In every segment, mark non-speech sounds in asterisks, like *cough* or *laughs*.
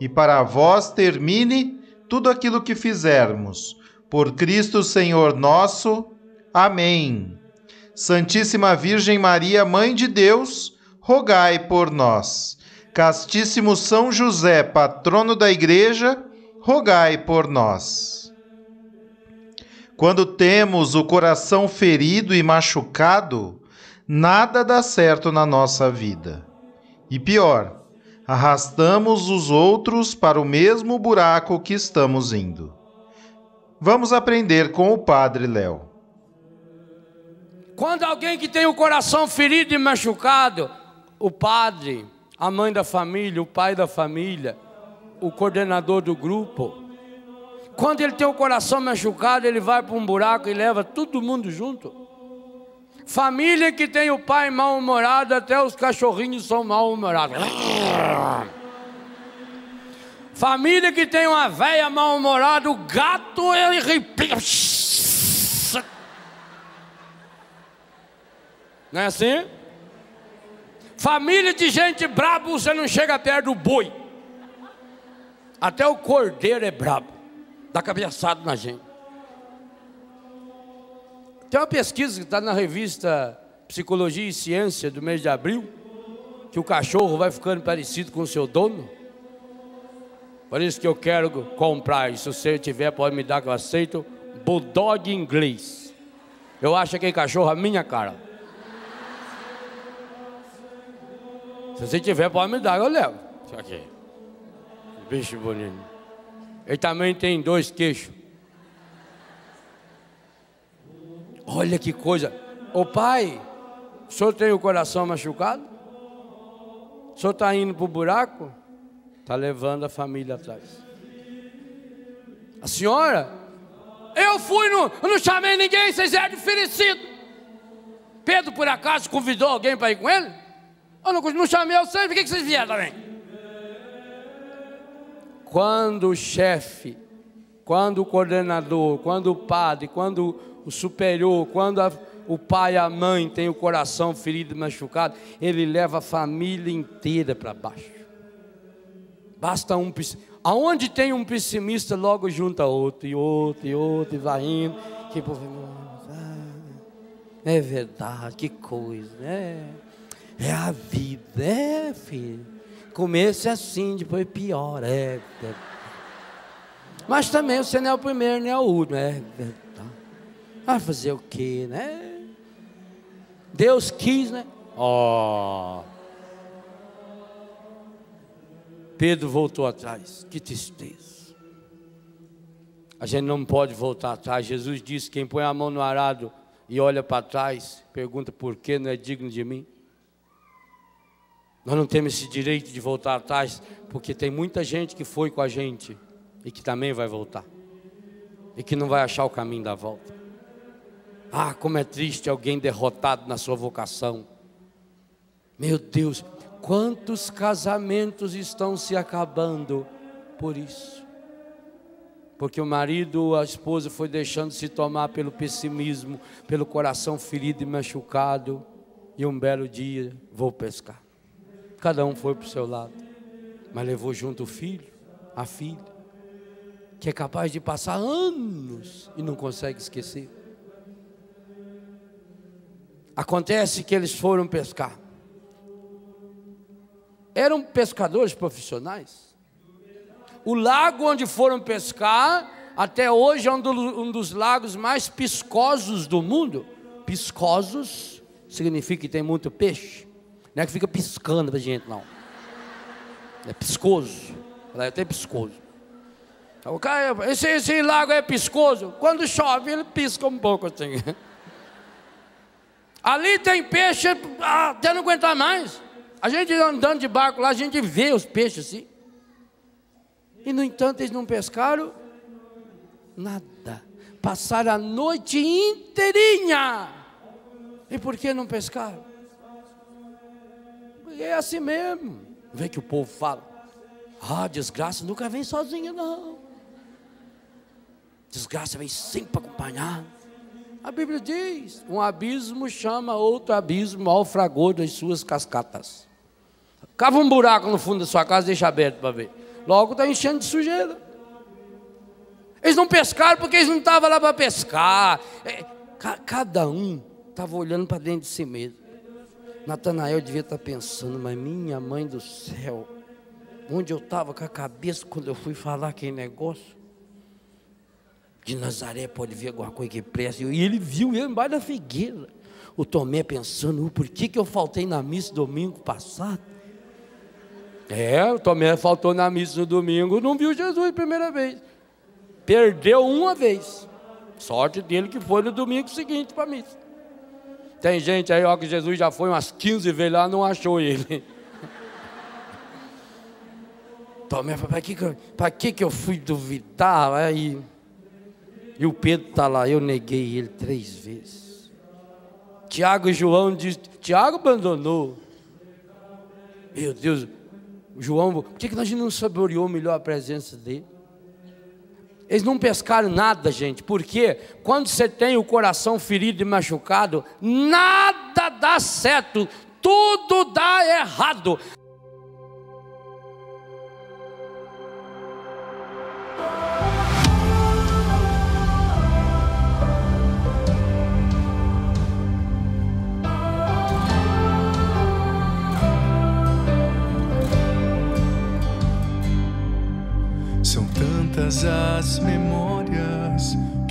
e para vós termine tudo aquilo que fizermos. Por Cristo Senhor nosso. Amém. Santíssima Virgem Maria, Mãe de Deus, rogai por nós. Castíssimo São José, patrono da Igreja, rogai por nós. Quando temos o coração ferido e machucado, nada dá certo na nossa vida. E pior, arrastamos os outros para o mesmo buraco que estamos indo. Vamos aprender com o Padre Léo. Quando alguém que tem o coração ferido e machucado, o padre, a mãe da família, o pai da família, o coordenador do grupo, quando ele tem o coração machucado, ele vai para um buraco e leva todo mundo junto. Família que tem o pai mal-humorado, até os cachorrinhos são mal-humorados. Família que tem uma velha mal-humorada, o gato ele replica. Não é assim? Família de gente brabo, você não chega perto do boi. Até o cordeiro é brabo, dá cabeçada na gente. Tem uma pesquisa que está na revista Psicologia e Ciência do mês de abril, que o cachorro vai ficando parecido com o seu dono. Por isso que eu quero comprar, e se você tiver, pode me dar que eu aceito, Bulldog inglês. Eu acho aquele cachorro a minha cara. Se você tiver, pode me dar, eu levo. Isso aqui. Bicho bonito. Ele também tem dois queixos. Olha que coisa. Ô pai, o senhor tem o coração machucado? O senhor está indo para o buraco? Está levando a família atrás. A senhora, eu fui, no, eu não chamei ninguém, vocês eram oferecidos. Pedro, por acaso, convidou alguém para ir com ele? Eu não, não chamei vocês, por que, que vocês vieram também? Quando o chefe, quando o coordenador, quando o padre, quando o superior, quando a, o pai e a mãe têm o coração ferido e machucado, ele leva a família inteira para baixo. Basta um aonde tem um pessimista, logo junta outro e outro e outro e vai indo. Que é verdade, que coisa, né? É a vida, é, filho. Começo é assim, depois pior, é. é. Mas também você não é o primeiro, nem é o último, é verdade. Vai fazer o quê, né? Deus quis, né? Ó. Oh. Pedro voltou atrás. Que tristeza. A gente não pode voltar atrás. Jesus disse: quem põe a mão no arado e olha para trás, pergunta por que não é digno de mim. Nós não temos esse direito de voltar atrás, porque tem muita gente que foi com a gente e que também vai voltar, e que não vai achar o caminho da volta. Ah, como é triste alguém derrotado na sua vocação. Meu Deus, quantos casamentos estão se acabando por isso? Porque o marido a esposa foi deixando se tomar pelo pessimismo, pelo coração ferido e machucado, e um belo dia vou pescar. Cada um foi para o seu lado, mas levou junto o filho, a filha, que é capaz de passar anos e não consegue esquecer. Acontece que eles foram pescar. Eram pescadores profissionais. O lago onde foram pescar, até hoje é um, do, um dos lagos mais piscosos do mundo. Piscosos significa que tem muito peixe. Não é que fica piscando pra gente, não. É piscoso. Ela é até piscoso. Esse, esse lago é piscoso. Quando chove, ele pisca um pouco assim. Ali tem peixe até não aguentar mais. A gente andando de barco lá, a gente vê os peixes assim. E no entanto, eles não pescaram nada. Passaram a noite inteirinha. E por que não pescaram? Porque é assim mesmo. Vê que o povo fala. Ah, desgraça nunca vem sozinha, não. Desgraça vem sempre acompanhada. A Bíblia diz: um abismo chama outro abismo ao fragor das suas cascatas. Cava um buraco no fundo da sua casa, deixa aberto para ver. Logo está enchendo de sujeira. Eles não pescaram porque eles não estavam lá para pescar. É, cada um estava olhando para dentro de si mesmo. Natanael devia estar tá pensando, mas minha mãe do céu, onde eu estava com a cabeça quando eu fui falar aquele negócio? De Nazaré pode ver alguma coisa que presta. E ele viu ele embaixo da figueira. O Tomé pensando, por que, que eu faltei na missa domingo passado? É, o Tomé faltou na missa no domingo, não viu Jesus a primeira vez. Perdeu uma vez. Sorte dele que foi no domingo seguinte para a missa. Tem gente aí, ó, que Jesus já foi umas 15 vezes lá, não achou ele. *laughs* Tomé, para que, para que, que eu fui duvidar? Aí, e o Pedro está lá, eu neguei ele três vezes. Tiago e João diz, Tiago abandonou. Meu Deus, João, por que, que nós não saboreou melhor a presença dele? Eles não pescaram nada, gente, porque quando você tem o coração ferido e machucado, nada dá certo, tudo dá errado.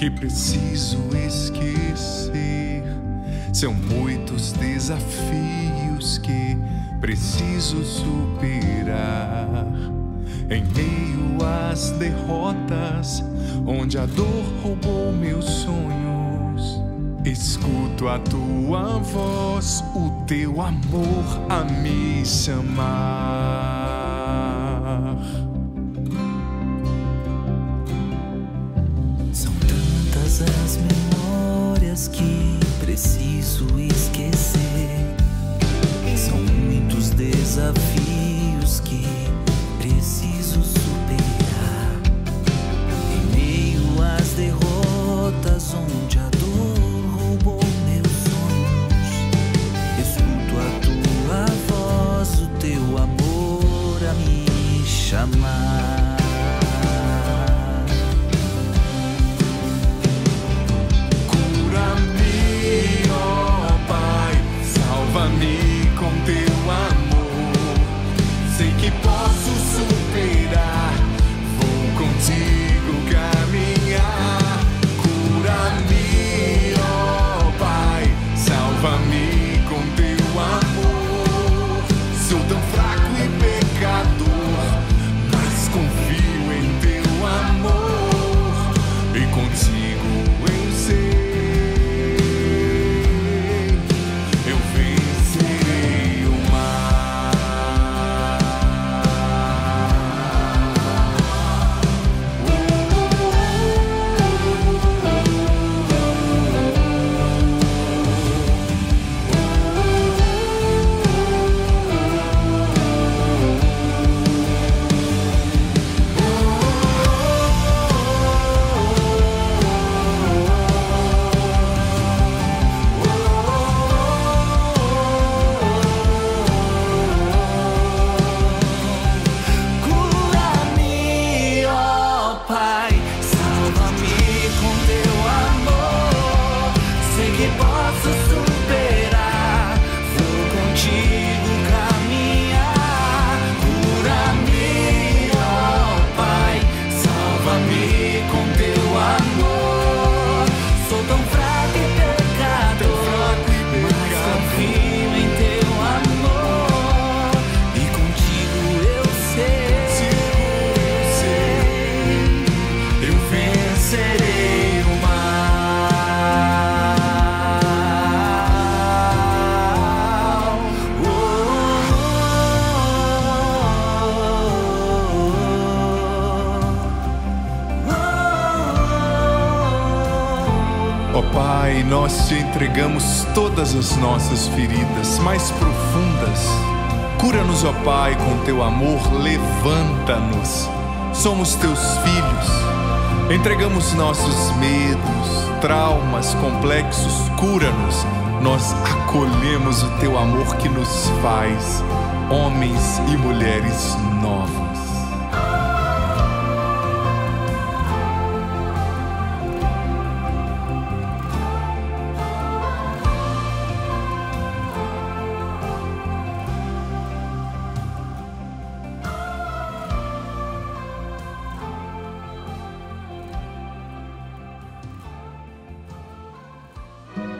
Que preciso esquecer. São muitos desafios que preciso superar. Em meio às derrotas, onde a dor roubou meus sonhos, escuto a tua voz, o teu amor a me chamar. As memórias que preciso esquecer. São muitos desafios todas as nossas feridas mais profundas. Cura-nos, ó Pai, com teu amor, levanta-nos. Somos teus filhos. Entregamos nossos medos, traumas, complexos, cura-nos. Nós acolhemos o teu amor que nos faz homens e mulheres novos.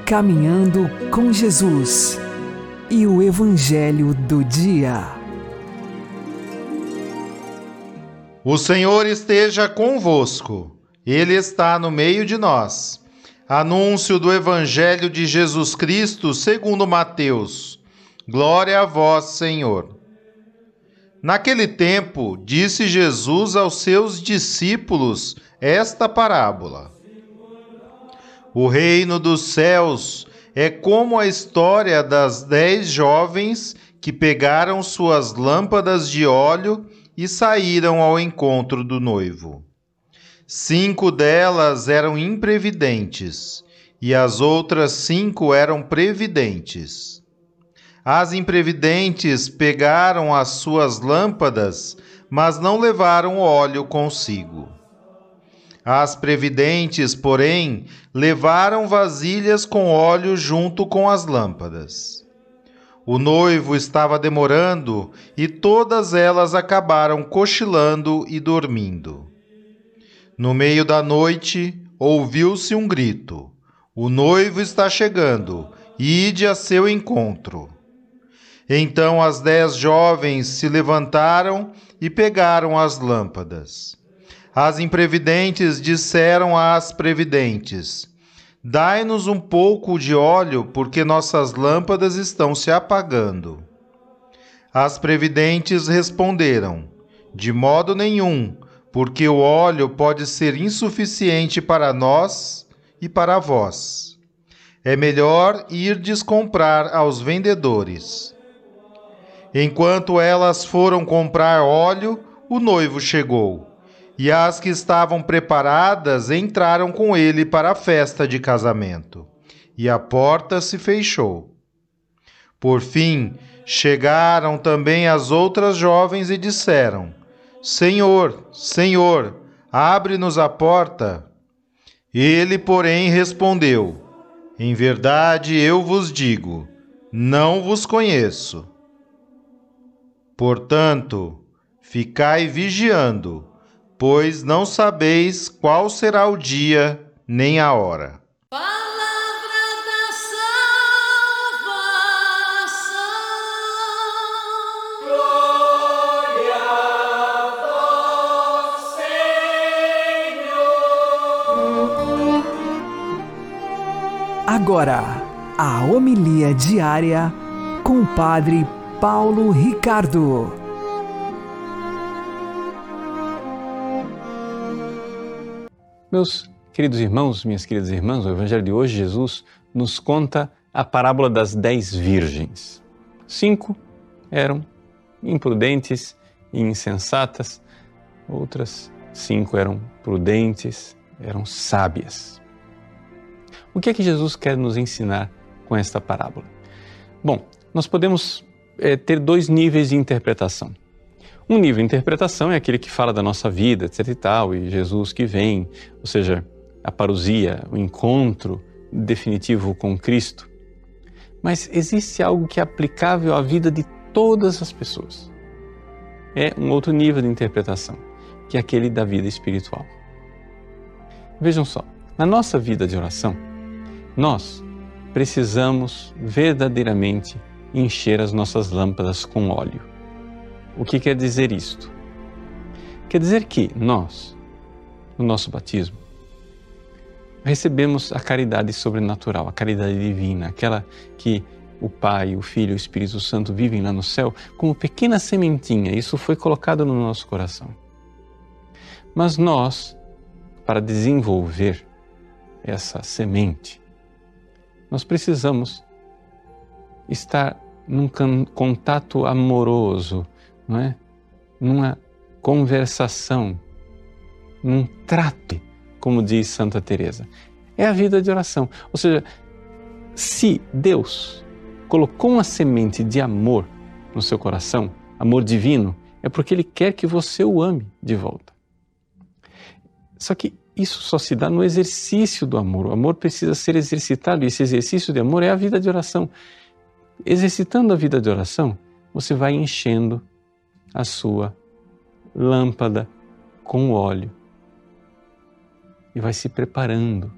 Caminhando com Jesus e o Evangelho do Dia. O Senhor esteja convosco, Ele está no meio de nós. Anúncio do Evangelho de Jesus Cristo segundo Mateus. Glória a vós, Senhor. Naquele tempo, disse Jesus aos seus discípulos esta parábola. O reino dos céus é como a história das dez jovens que pegaram suas lâmpadas de óleo e saíram ao encontro do noivo. Cinco delas eram imprevidentes e as outras cinco eram previdentes. As imprevidentes pegaram as suas lâmpadas, mas não levaram óleo consigo. As previdentes, porém, levaram vasilhas com óleo junto com as lâmpadas. O noivo estava demorando e todas elas acabaram cochilando e dormindo. No meio da noite, ouviu-se um grito: O noivo está chegando, ide a seu encontro. Então as dez jovens se levantaram e pegaram as lâmpadas. As imprevidentes disseram às previdentes: Dai-nos um pouco de óleo, porque nossas lâmpadas estão se apagando. As previdentes responderam: De modo nenhum, porque o óleo pode ser insuficiente para nós e para vós. É melhor irdes comprar aos vendedores. Enquanto elas foram comprar óleo, o noivo chegou e as que estavam preparadas entraram com ele para a festa de casamento, e a porta se fechou. Por fim, chegaram também as outras jovens e disseram: Senhor, Senhor, abre-nos a porta. Ele, porém, respondeu: Em verdade eu vos digo, não vos conheço. Portanto, ficai vigiando pois não sabeis qual será o dia nem a hora. Palavra da salvação. Glória a vós, Senhor. Agora, a homilia diária com o Padre Paulo Ricardo. Meus queridos irmãos, minhas queridas irmãs, o Evangelho de hoje, Jesus nos conta a parábola das dez virgens. Cinco eram imprudentes e insensatas, outras cinco eram prudentes, eram sábias. O que é que Jesus quer nos ensinar com esta parábola? Bom, nós podemos é, ter dois níveis de interpretação. Um nível de interpretação é aquele que fala da nossa vida, etc e tal, e Jesus que vem, ou seja, a parousia, o encontro definitivo com Cristo. Mas existe algo que é aplicável à vida de todas as pessoas. É um outro nível de interpretação, que é aquele da vida espiritual. Vejam só, na nossa vida de oração, nós precisamos verdadeiramente encher as nossas lâmpadas com óleo o que quer dizer isto? Quer dizer que nós, no nosso batismo, recebemos a caridade sobrenatural, a caridade divina, aquela que o Pai, o Filho e o Espírito Santo vivem lá no céu como pequena sementinha. Isso foi colocado no nosso coração. Mas nós, para desenvolver essa semente, nós precisamos estar num contato amoroso, não é? numa conversação, num trato, como diz Santa Teresa. É a vida de oração. Ou seja, se Deus colocou uma semente de amor no seu coração, amor divino, é porque Ele quer que você o ame de volta. Só que isso só se dá no exercício do amor. O amor precisa ser exercitado e esse exercício de amor é a vida de oração. Exercitando a vida de oração, você vai enchendo a sua lâmpada com óleo e vai se preparando.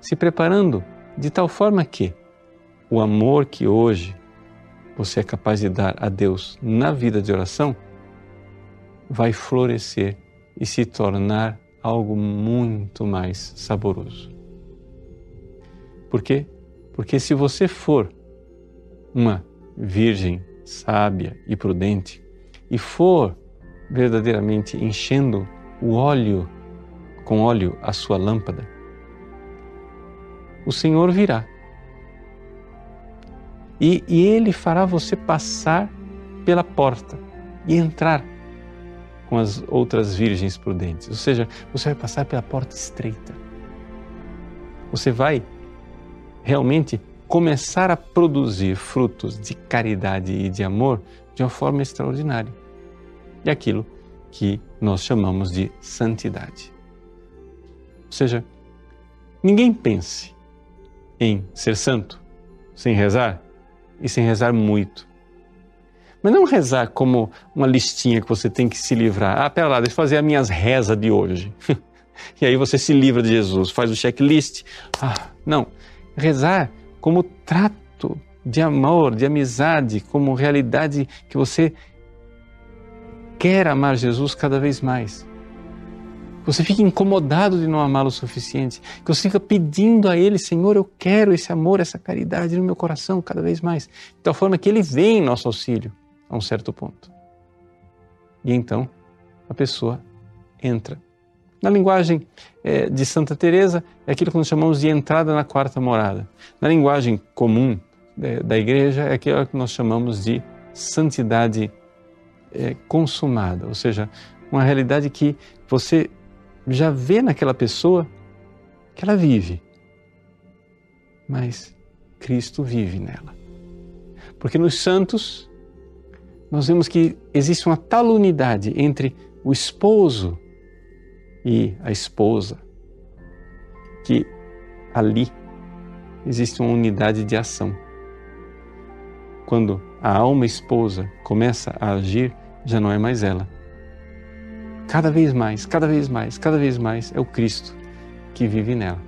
Se preparando de tal forma que o amor que hoje você é capaz de dar a Deus na vida de oração vai florescer e se tornar algo muito mais saboroso. Por quê? Porque se você for uma virgem sábia e prudente e for verdadeiramente enchendo o óleo com óleo a sua lâmpada, o Senhor virá e, e ele fará você passar pela porta e entrar com as outras virgens prudentes. Ou seja, você vai passar pela porta estreita. Você vai realmente começar a produzir frutos de caridade e de amor de uma forma extraordinária. E aquilo que nós chamamos de santidade. Ou seja, ninguém pense em ser santo sem rezar e sem rezar muito. Mas não rezar como uma listinha que você tem que se livrar. Ah, pera lá, deixa eu fazer as minhas rezas de hoje. *laughs* e aí você se livra de Jesus, faz o checklist. Ah, não. Rezar como trato de amor, de amizade, como realidade que você quer amar Jesus cada vez mais você fica incomodado de não amá-lo o suficiente, que você fica pedindo a Ele, Senhor, eu quero esse amor, essa caridade no meu coração cada vez mais, de tal forma que Ele vem em nosso auxílio a um certo ponto. E então a pessoa entra. Na linguagem é, de Santa Teresa é aquilo que nós chamamos de entrada na quarta morada. Na linguagem comum é, da Igreja é aquilo que nós chamamos de santidade é, consumada, ou seja, uma realidade que você já vê naquela pessoa que ela vive, mas Cristo vive nela. Porque nos santos nós vemos que existe uma tal unidade entre o esposo e a esposa, que ali existe uma unidade de ação. Quando a alma esposa começa a agir, já não é mais ela, cada vez mais, cada vez mais, cada vez mais é o Cristo que vive nela.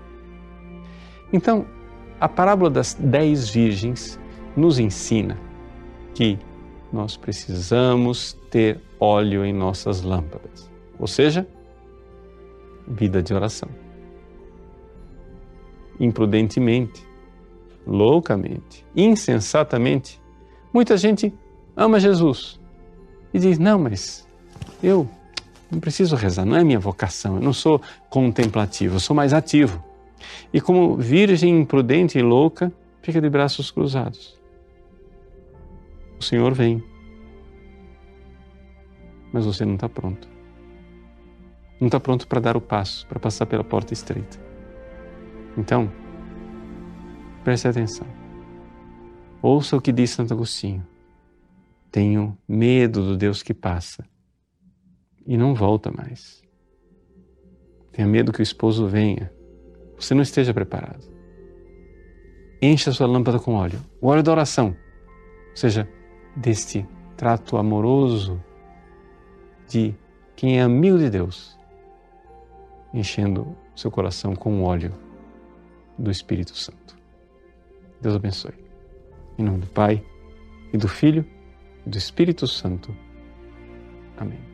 Então, a parábola das dez virgens nos ensina que nós precisamos ter óleo em nossas lâmpadas, ou seja, vida de oração. Imprudentemente, loucamente, insensatamente, muita gente ama Jesus e diz: Não, mas eu não preciso rezar, não é minha vocação, eu não sou contemplativo, eu sou mais ativo. E como virgem imprudente e louca, fica de braços cruzados. O Senhor vem, mas você não está pronto. Não está pronto para dar o passo, para passar pela porta estreita. Então, preste atenção. Ouça o que diz Santo Agostinho. Tenho medo do Deus que passa e não volta mais. Tenha medo que o esposo venha. Você não esteja preparado. Encha sua lâmpada com óleo. O óleo da oração. Ou seja, deste trato amoroso de quem é amigo de Deus, enchendo seu coração com o óleo do Espírito Santo. Deus abençoe. Em nome do Pai, e do Filho, do Espírito Santo. Amém.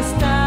está.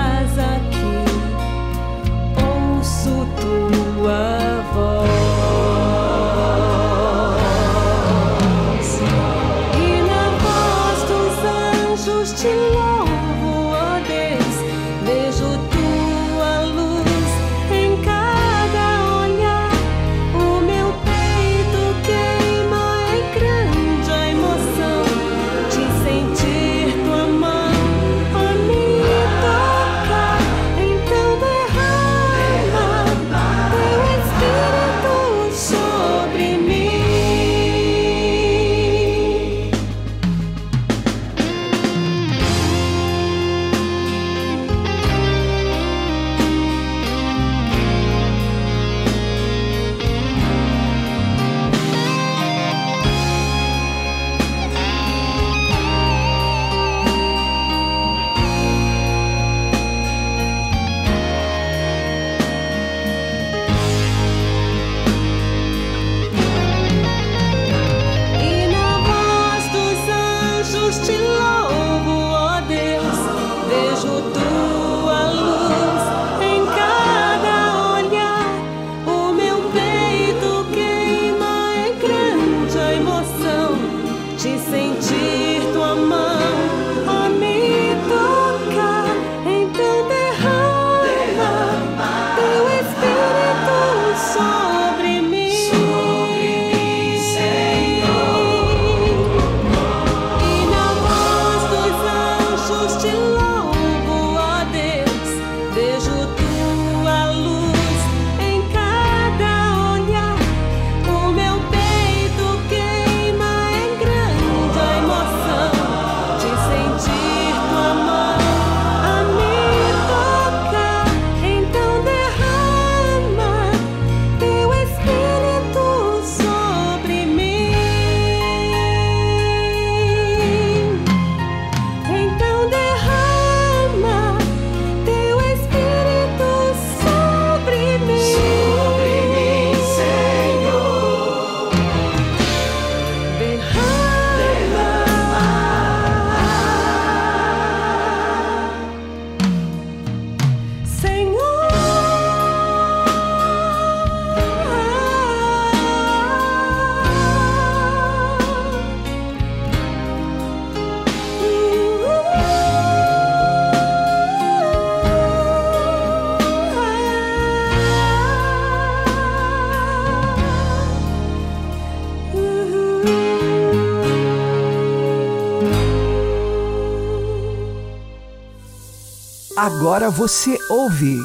Agora você ouve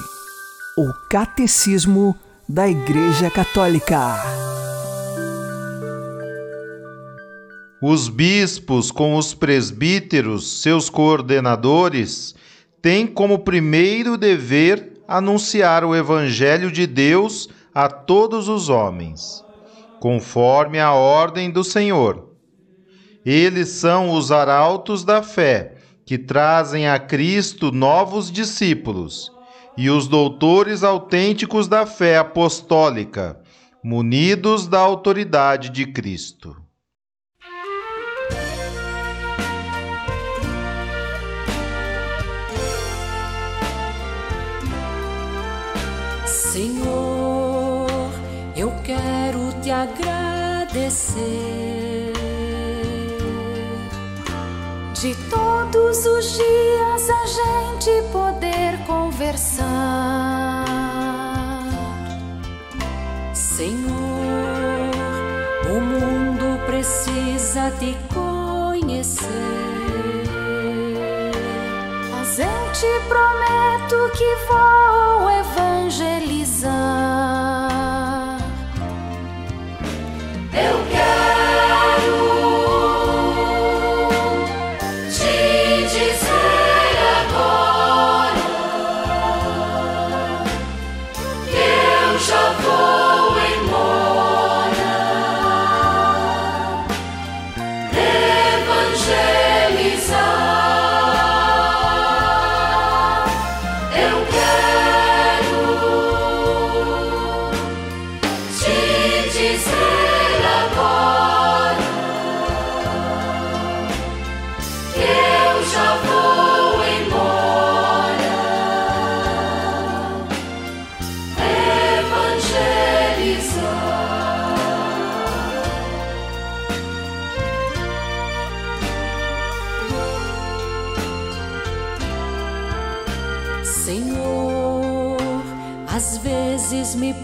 o Catecismo da Igreja Católica. Os bispos, com os presbíteros, seus coordenadores, têm como primeiro dever anunciar o Evangelho de Deus a todos os homens, conforme a ordem do Senhor. Eles são os arautos da fé, que trazem a Cristo novos discípulos, e os doutores autênticos da fé apostólica, munidos da autoridade de Cristo. Senhor, eu quero te agradecer. De todos os dias a gente poder conversar. Senhor, o mundo precisa te conhecer. Mas eu te prometo que vou evangelizar.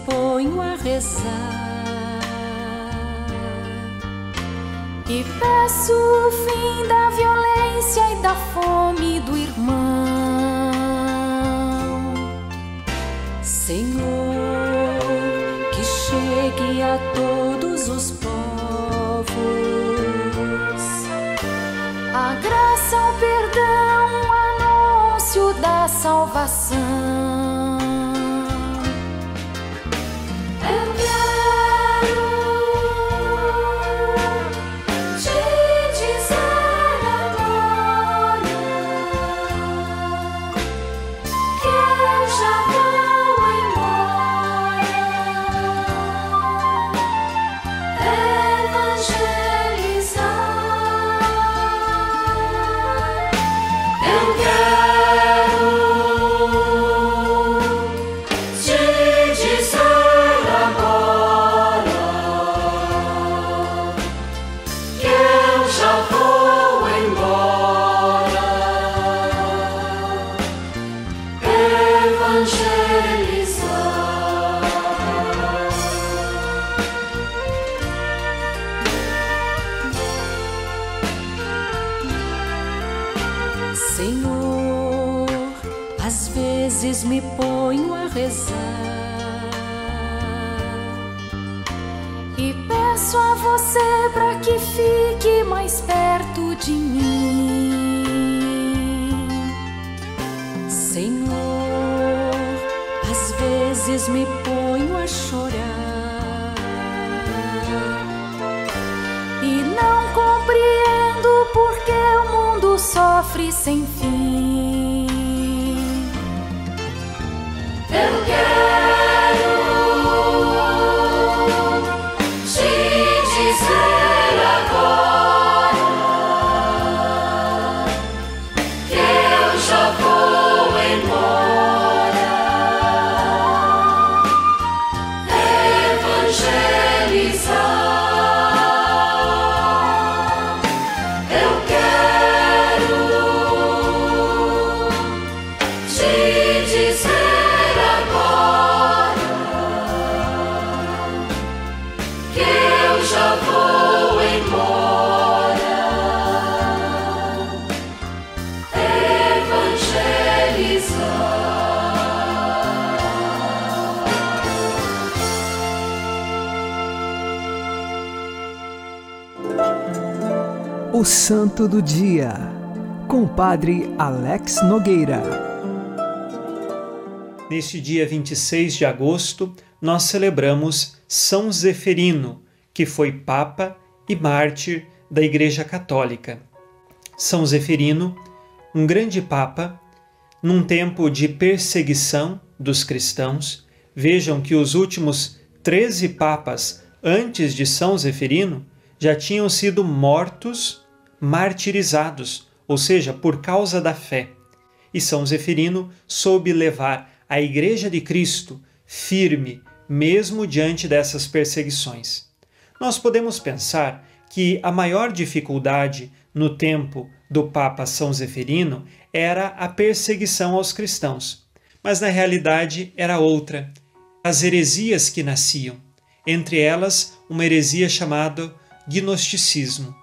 Ponho a rezar e peço o fim da violência e da fome do irmão. Senhor, que chegue a todos os povos a graça, o perdão, o anúncio da salvação. Vezes me ponho a rezar e peço a você para que fique mais perto de mim. Senhor, às vezes me O Santo do Dia, com o Padre Alex Nogueira. Neste dia 26 de agosto, nós celebramos São Zeferino, que foi Papa e mártir da Igreja Católica. São Zeferino, um grande Papa, num tempo de perseguição dos cristãos. Vejam que os últimos 13 papas antes de São Zeferino já tinham sido mortos, martirizados, ou seja, por causa da fé. E São Zeferino soube levar a Igreja de Cristo firme, mesmo diante dessas perseguições. Nós podemos pensar que a maior dificuldade no tempo do Papa São Zeferino era a perseguição aos cristãos, mas na realidade era outra, as heresias que nasciam, entre elas uma heresia chamada gnosticismo.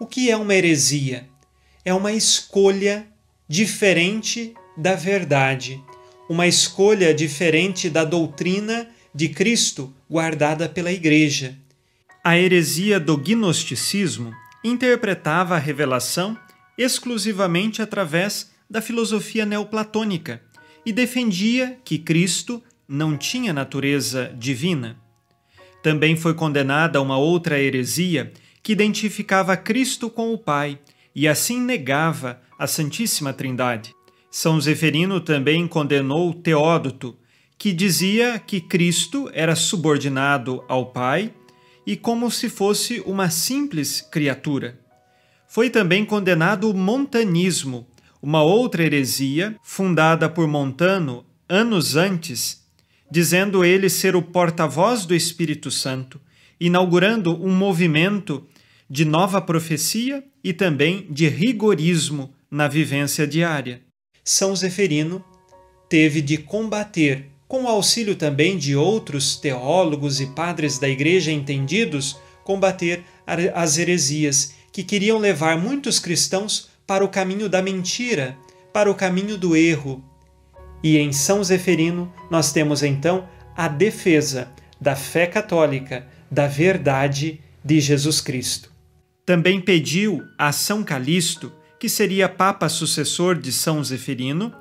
O que é uma heresia? É uma escolha diferente da verdade, uma escolha diferente da doutrina de Cristo guardada pela Igreja. A heresia do gnosticismo interpretava a revelação exclusivamente através da filosofia neoplatônica e defendia que Cristo não tinha natureza divina. Também foi condenada uma outra heresia que identificava Cristo com o Pai e assim negava a Santíssima Trindade. São Zeferino também condenou Teódoto, que dizia que Cristo era subordinado ao Pai e como se fosse uma simples criatura. Foi também condenado o montanismo, uma outra heresia fundada por Montano anos antes, dizendo ele ser o porta-voz do Espírito Santo, inaugurando um movimento de nova profecia e também de rigorismo na vivência diária. São Zeferino teve de combater, com o auxílio também de outros teólogos e padres da Igreja entendidos, combater as heresias que queriam levar muitos cristãos para o caminho da mentira, para o caminho do erro. E em São Zeferino nós temos então a defesa da fé católica, da verdade de Jesus Cristo. Também pediu a São Calixto, que seria papa sucessor de São Zeferino,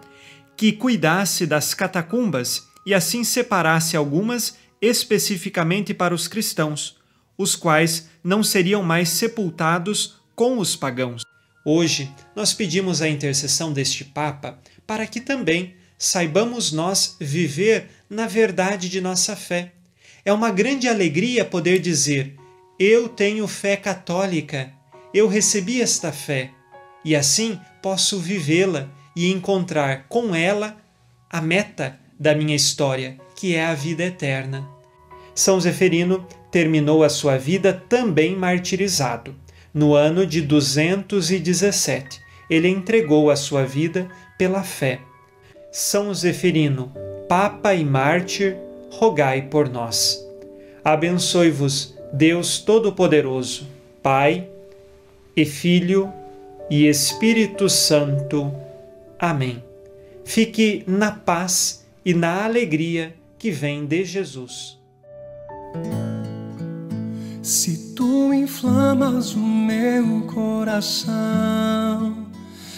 que cuidasse das catacumbas e assim separasse algumas especificamente para os cristãos, os quais não seriam mais sepultados com os pagãos. Hoje, nós pedimos a intercessão deste Papa para que também saibamos nós viver na verdade de nossa fé. É uma grande alegria poder dizer: Eu tenho fé católica, eu recebi esta fé, e assim posso vivê-la e encontrar com ela a meta da minha história, que é a vida eterna. São Zeferino terminou a sua vida também martirizado. No ano de 217, ele entregou a sua vida pela fé. São Zeferino, Papa e Mártir, rogai por nós. Abençoe-vos, Deus Todo-Poderoso, Pai e Filho e Espírito Santo. Amém. Fique na paz e na alegria que vem de Jesus. Se tu inflamas o meu coração,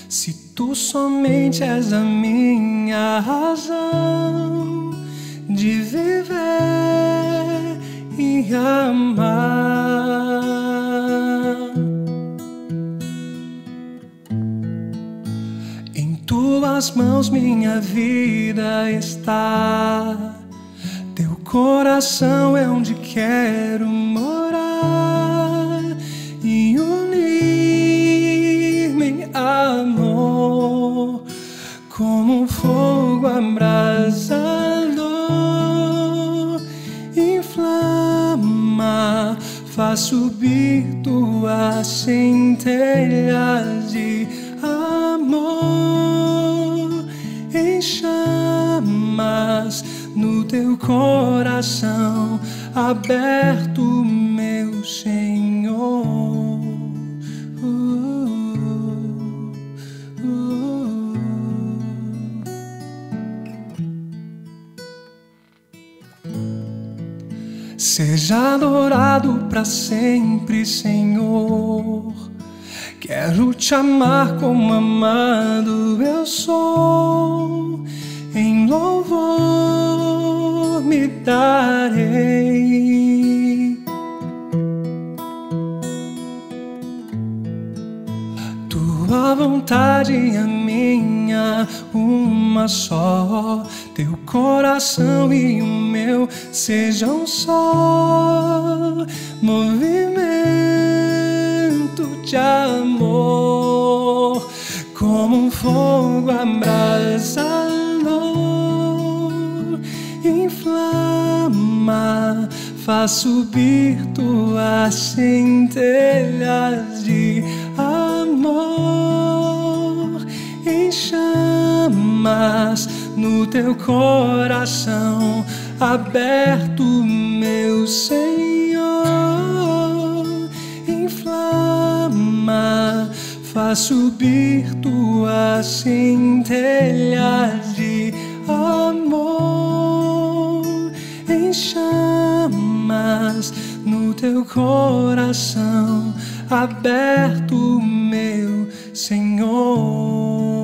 se tu somente és a minha razão de viver e amar. Em tuas mãos minha vida está coração é onde quero morar e unir-me amor como fogo abrasador faz subir tuas centelhas de amor em chamas no teu coração aberto, meu Senhor. Seja adorado para sempre, Senhor. Quero te amar como amado eu sou, em louvor me darei. Tua vontade é minha, uma só. Teu coração e o meu sejam só movimento de amor, como um fogo abrasador, inflama, faz subir tuas centelhas de amor. Em chamas no teu coração aberto, meu Senhor, inflama, faz subir tuas centelhas de amor em chamas no teu coração aberto, meu Senhor.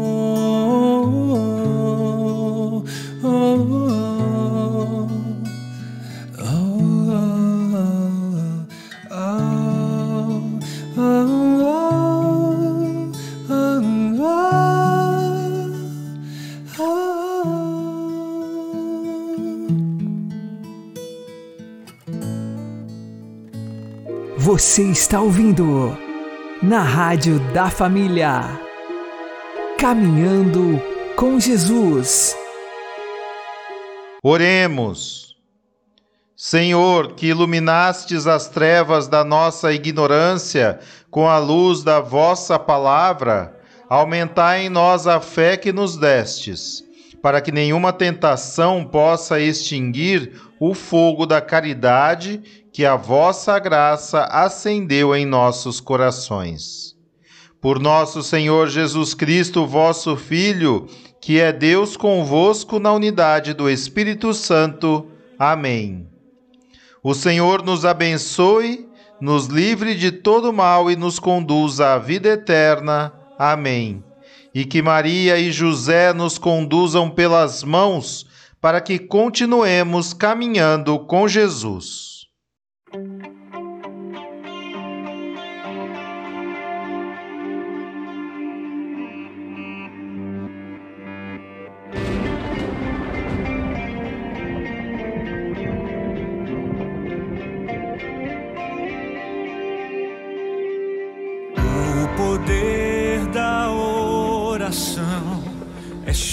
Você está ouvindo na Rádio da Família. Caminhando com Jesus. Oremos. Senhor, que iluminastes as trevas da nossa ignorância com a luz da vossa palavra, aumentai em nós a fé que nos destes para que nenhuma tentação possa extinguir o fogo da caridade que a vossa graça acendeu em nossos corações. Por nosso Senhor Jesus Cristo, vosso Filho, que é Deus convosco na unidade do Espírito Santo. Amém. O Senhor nos abençoe, nos livre de todo mal e nos conduza à vida eterna. Amém. E que Maria e José nos conduzam pelas mãos para que continuemos caminhando com Jesus.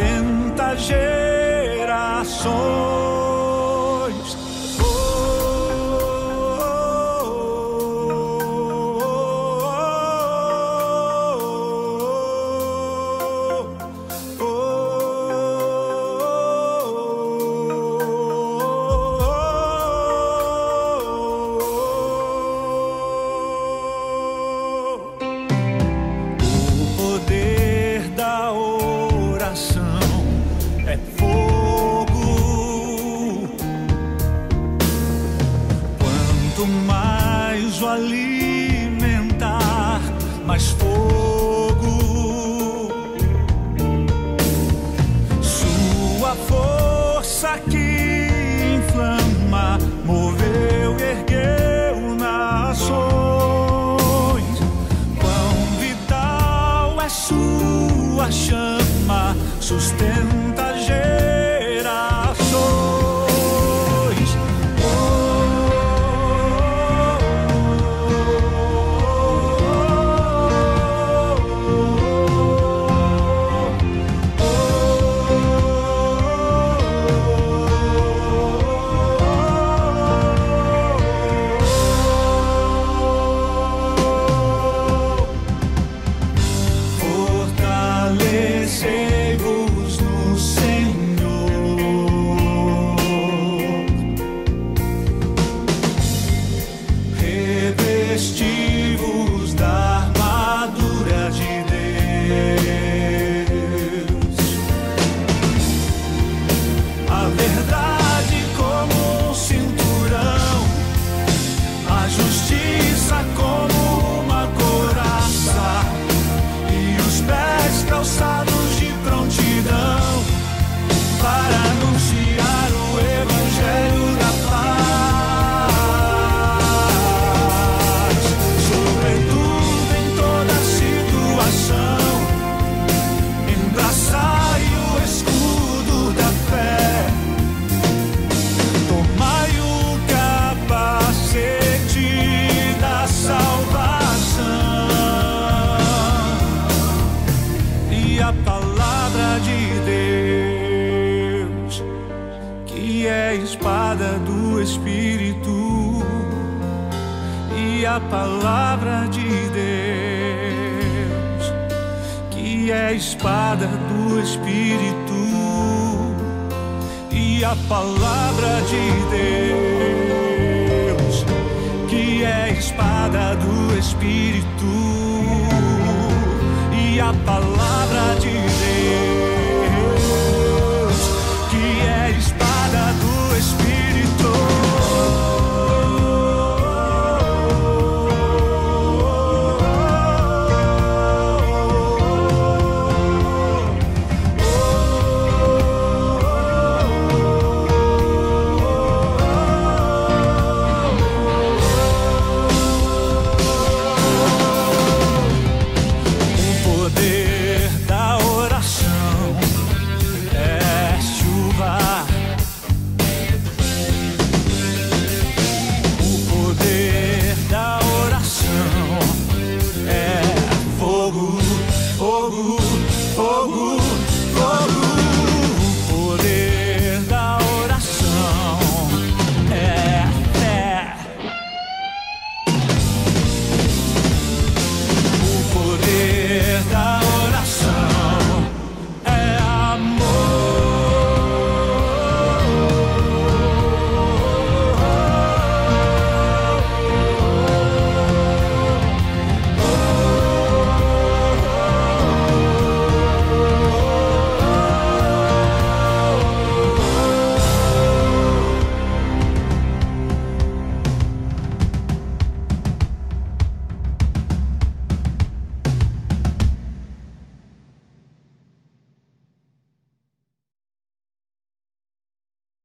sustenta gerações. Mais o alimentar, mais fogo. Sua força que inflama, moveu, ergueu nações. Quão vital é sua chama, sustenta. Palavra de Deus, que é a espada do Espírito e a palavra de Deus, que é a espada do Espírito. a